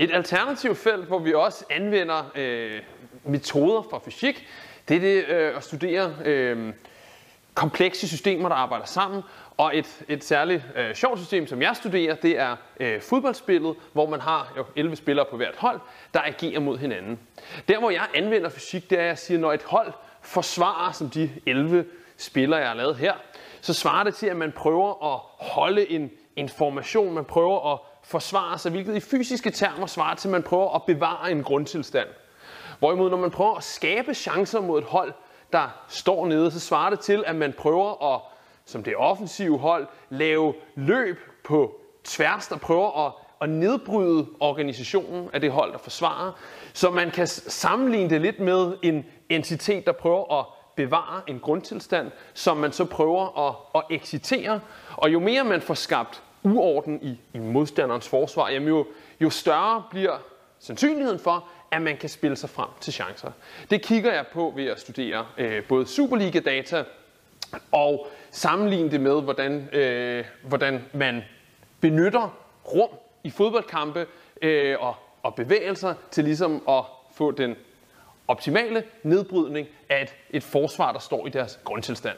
Et alternativt felt, hvor vi også anvender øh, metoder fra fysik, det er det øh, at studere øh, komplekse systemer, der arbejder sammen. Og et, et særligt øh, sjovt system, som jeg studerer, det er øh, fodboldspillet, hvor man har jo 11 spillere på hvert hold, der agerer mod hinanden. Der, hvor jeg anvender fysik, det er, at jeg siger, når et hold forsvarer, som de 11 spillere, jeg har lavet her, så svarer det til, at man prøver at holde en, en formation, man prøver at forsvare sig, hvilket i fysiske termer svarer til, at man prøver at bevare en grundtilstand. Hvorimod, når man prøver at skabe chancer mod et hold, der står nede, så svarer det til, at man prøver at, som det offensive hold, lave løb på tværs, der prøver at, at nedbryde organisationen af det hold, der forsvarer. Så man kan sammenligne det lidt med en entitet, der prøver at bevare en grundtilstand, som man så prøver at, at exitere. Og jo mere man får skabt uorden i, i modstanderens forsvar, jamen jo, jo større bliver sandsynligheden for, at man kan spille sig frem til chancer. Det kigger jeg på ved at studere øh, både Superliga-data og sammenligne det med, hvordan, øh, hvordan man benytter rum i fodboldkampe øh, og, og bevægelser til ligesom at få den optimale nedbrydning af et, et forsvar, der står i deres grundtilstand.